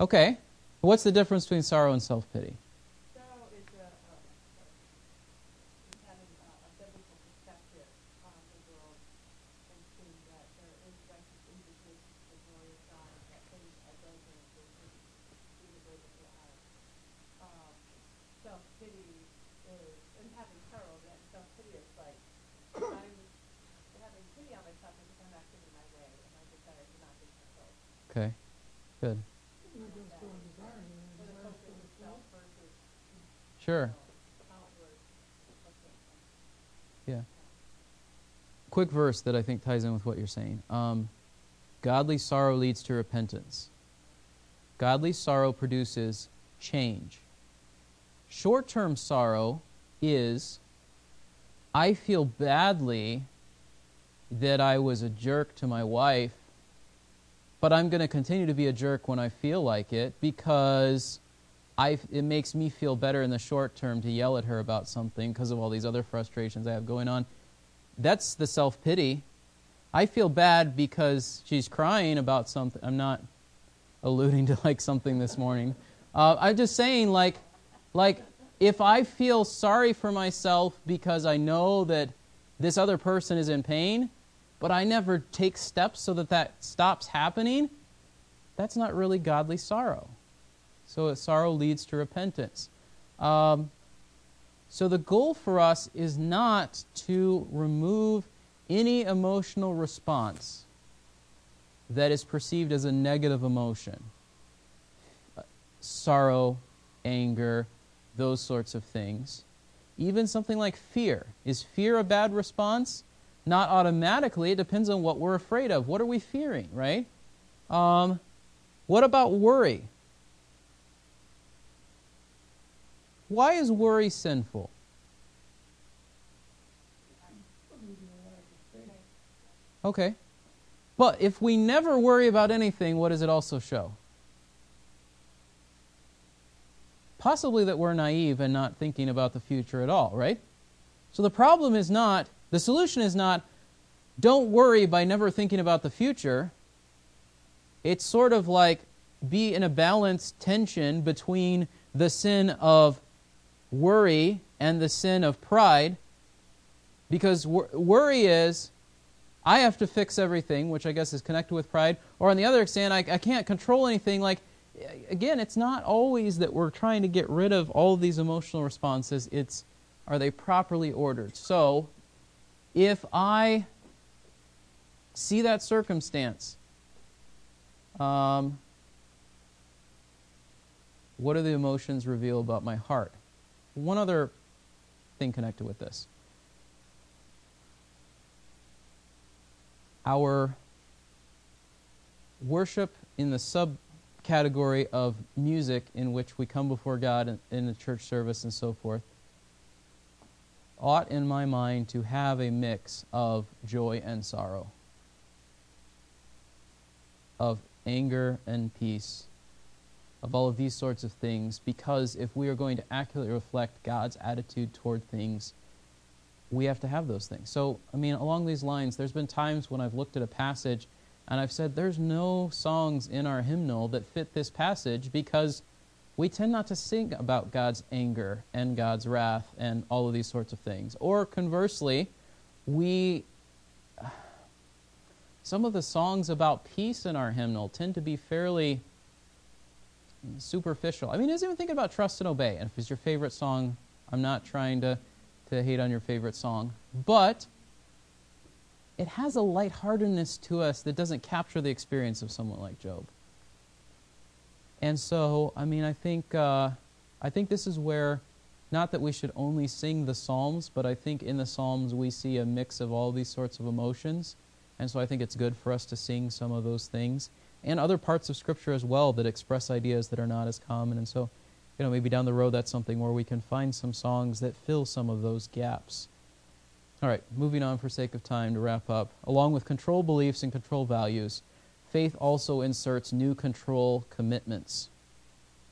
Okay. What's the difference between sorrow and self pity? Sorrow is a, is having a, a biblical perspective on the world and seeing that there is righteous indications of the glory of God, that things are broken and they shouldn't be the way that they are. Self-pity is, having sorrow, that self-pity is like, having pity on myself because I'm not getting my way and my desire to not be fulfilled. Okay. Good. So the focus is self versus Sure. Yeah. Quick verse that I think ties in with what you're saying. Um, godly sorrow leads to repentance. Godly sorrow produces change. Short term sorrow is I feel badly that I was a jerk to my wife, but I'm going to continue to be a jerk when I feel like it because I, it makes me feel better in the short term to yell at her about something because of all these other frustrations I have going on. That's the self pity. I feel bad because she's crying about something. I'm not alluding to like something this morning. Uh, I'm just saying, like, like if I feel sorry for myself because I know that this other person is in pain, but I never take steps so that that stops happening, that's not really godly sorrow. So sorrow leads to repentance. Um, so the goal for us is not to remove any emotional response that is perceived as a negative emotion. Uh, sorrow, anger, those sorts of things. Even something like fear. Is fear a bad response? Not automatically. It depends on what we're afraid of. What are we fearing, right? Um, what about worry? Why is worry sinful? Okay. But if we never worry about anything, what does it also show? Possibly that we're naive and not thinking about the future at all, right? So the problem is not, the solution is not, don't worry by never thinking about the future. It's sort of like be in a balanced tension between the sin of worry and the sin of pride. Because wor- worry is, I have to fix everything, which I guess is connected with pride. Or on the other extent, I, I can't control anything. Like, again, it's not always that we're trying to get rid of all of these emotional responses. It's, are they properly ordered? So, if I see that circumstance, um, what do the emotions reveal about my heart? One other thing connected with this. Our worship in the subcategory of music in which we come before God in, the church service and so forth ought, in my mind, to have a mix of joy and sorrow, of anger and peace, of all of these sorts of things, because if we are going to accurately reflect God's attitude toward things, we have to have those things. So, I mean, along these lines, there's been times when I've looked at a passage and I've said, there's no songs in our hymnal that fit this passage because we tend not to sing about God's anger and God's wrath and all of these sorts of things. Or conversely, we some of the songs about peace in our hymnal tend to be fairly superficial. I mean, I was even thinking about Trust and Obey. And if it's your favorite song, I'm not trying to, to hate on your favorite song. But it has a lightheartedness to us that doesn't capture the experience of someone like Job. And so, I mean, I think, uh, I think this is where, not that we should only sing the Psalms, but I think in the Psalms we see a mix of all these sorts of emotions. And so I think it's good for us to sing some of those things and other parts of Scripture as well that express ideas that are not as common. And so, you know, maybe down the road that's something where we can find some songs that fill some of those gaps. All right, moving on for sake of time to wrap up. Along with control beliefs and control values, faith also inserts new control commitments.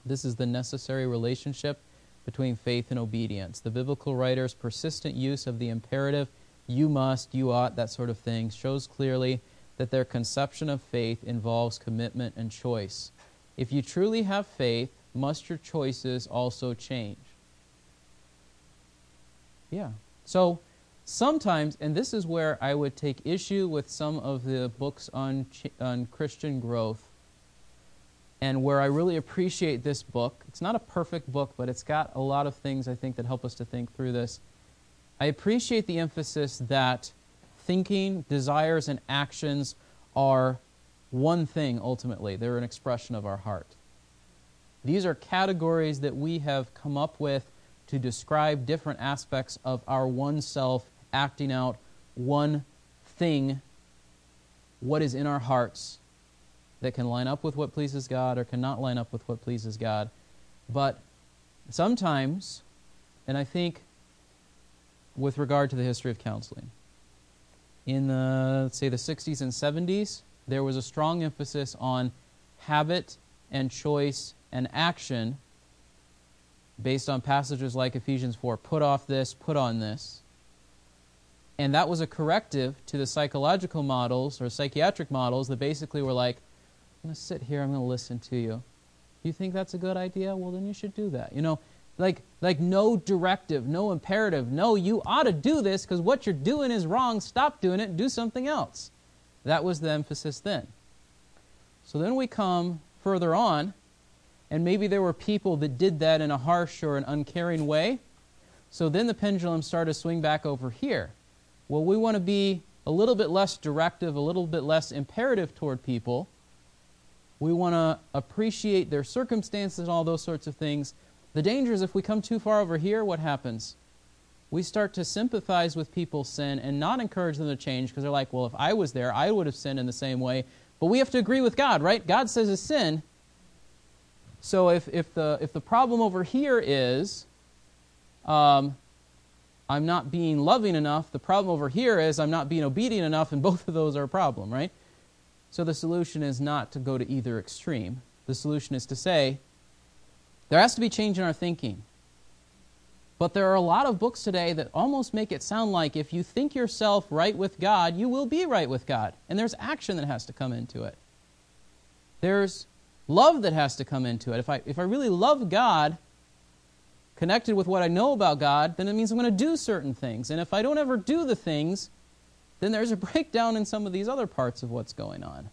This is the necessary relationship between faith and obedience. The biblical writer's persistent use of the imperative, you must, you ought, that sort of thing, shows clearly that their conception of faith involves commitment and choice. If you truly have faith, must your choices also change? Yeah. So sometimes, and this is where I would take issue with some of the books on, on Christian growth, and where I really appreciate this book. It's not a perfect book, but it's got a lot of things I think that help us to think through this. I appreciate the emphasis that thinking, desires, and actions are one thing ultimately. They're an expression of our heart. These are categories that we have come up with to describe different aspects of our one self acting out one thing, what is in our hearts that can line up with what pleases God or cannot line up with what pleases God. But sometimes, and I think with regard to the history of counseling, in the, say, the 60s and 70s, there was a strong emphasis on habit and choice and action based on passages like Ephesians 4 put off this, put on this. And that was a corrective to the psychological models or psychiatric models that basically were like, I'm going to sit here, I'm going to listen to you. You think that's a good idea? Well, then you should do that. You know, like, like no directive, no imperative. No, you ought to do this because what you're doing is wrong. Stop doing it and do something else. That was the emphasis then. So then we come further on, and maybe there were people that did that in a harsh or an uncaring way. So then the pendulum started to swing back over here. Well, we want to be a little bit less directive, a little bit less imperative toward people. We want to appreciate their circumstances and all those sorts of things. The danger is if we come too far over here, what happens? We start to sympathize with people's sin and not encourage them to change because they're like, well, if I was there, I would have sinned in the same way. But we have to agree with God, right? God says it's sin. So if, if, the, if the problem over here is um, I'm not being loving enough, the problem over here is I'm not being obedient enough, and both of those are a problem, right? So the solution is not to go to either extreme. The solution is to say, there has to be change in our thinking. But there are a lot of books today that almost make it sound like if you think yourself right with God, you will be right with God. And there's action that has to come into it. There's love that has to come into it. If I, if I really love God, connected with what I know about God, then it means I'm going to do certain things. And if I don't ever do the things, then there's a breakdown in some of these other parts of what's going on.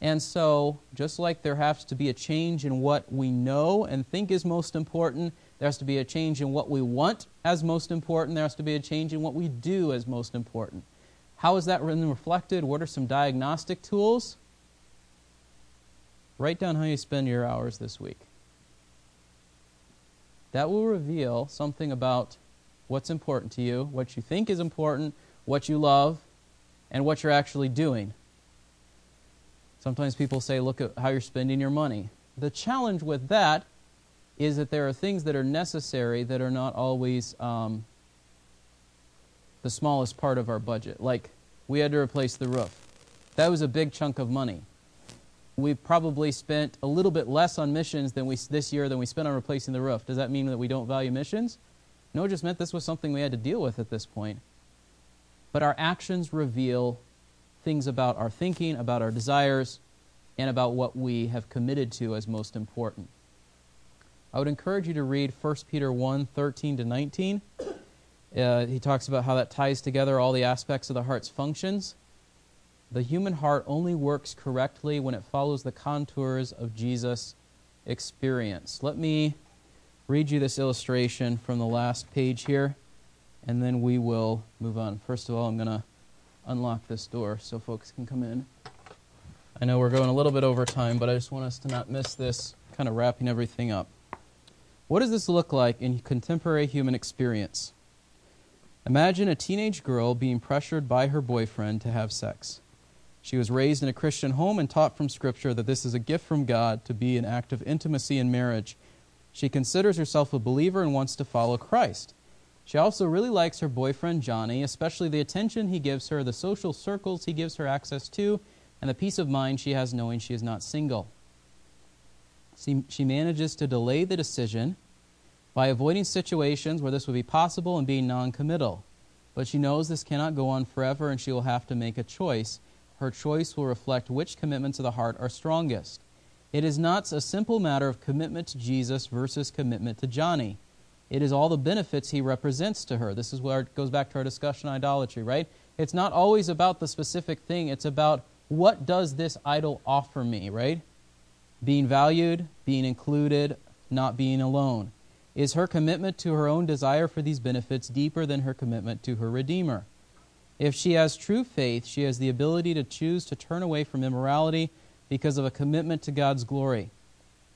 And so, just like there has to be a change in what we know and think is most important, there has to be a change in what we want as most important, there has to be a change in what we do as most important. How is that reflected? What are some diagnostic tools? Write down how you spend your hours this week. That will reveal something about what's important to you, what you think is important, what you love, and what you're actually doing. Sometimes people say, look at how you're spending your money. The challenge with that is that there are things that are necessary that are not always um, the smallest part of our budget. Like, we had to replace the roof. That was a big chunk of money. We probably spent a little bit less on missions than we, this year than we spent on replacing the roof. Does that mean that we don't value missions? No, it just meant this was something we had to deal with at this point. But our actions reveal things about our thinking, about our desires, and about what we have committed to as most important. I would encourage you to read 1 Peter 1 13 to 19. Uh, he talks about how that ties together all the aspects of the heart's functions. The human heart only works correctly when it follows the contours of Jesus' experience. Let me read you this illustration from the last page here, and then we will move on. First of all, I'm going to unlock this door so folks can come in. I know we're going a little bit over time, but I just want us to not miss this, kind of wrapping everything up. What does this look like in contemporary human experience? Imagine a teenage girl being pressured by her boyfriend to have sex. She was raised in a Christian home and taught from Scripture that this is a gift from God to be an act of intimacy in marriage. She considers herself a believer and wants to follow Christ. She also really likes her boyfriend, Johnny, especially the attention he gives her, the social circles he gives her access to, and the peace of mind she has knowing she is not single. She, she manages to delay the decision by avoiding situations where this would be possible and being non committal. But she knows this cannot go on forever and she will have to make a choice. Her choice will reflect which commitments of the heart are strongest. It is not a simple matter of commitment to Jesus versus commitment to Johnny. It is all the benefits he represents to her. This is where it goes back to our discussion on idolatry, right? It's not always about the specific thing, it's about what does this idol offer me, right? Being valued, being included, not being alone. Is her commitment to her own desire for these benefits deeper than her commitment to her Redeemer? If she has true faith, she has the ability to choose to turn away from immorality because of a commitment to God's glory.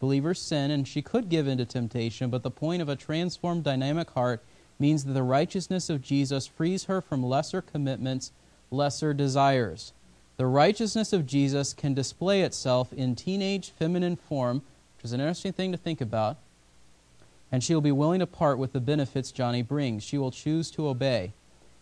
Believers sin, and she could give in to temptation, but the point of a transformed, dynamic heart means that the righteousness of Jesus frees her from lesser commitments, lesser desires. The righteousness of Jesus can display itself in teenage feminine form, which is an interesting thing to think about, and she will be willing to part with the benefits Johnny brings. She will choose to obey.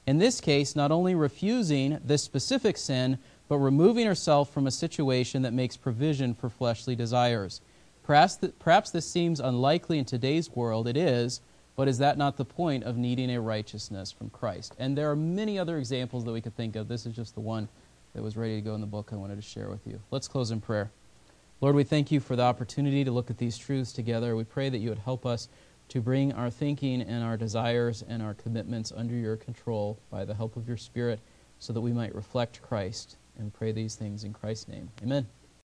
In this case, not only refusing this specific sin, but removing herself from a situation that makes provision for fleshly desires. Perhaps, perhaps this seems unlikely in today's world. It is, but is that not the point of needing a righteousness from Christ? And there are many other examples that we could think of. This is just the one that was ready to go in the book I wanted to share with you. Let's close in prayer. Lord, we thank you for the opportunity to look at these truths together. We pray that you would help us to bring our thinking and our desires and our commitments under your control by the help of your Spirit so that we might reflect Christ and pray these things in Christ's name. Amen.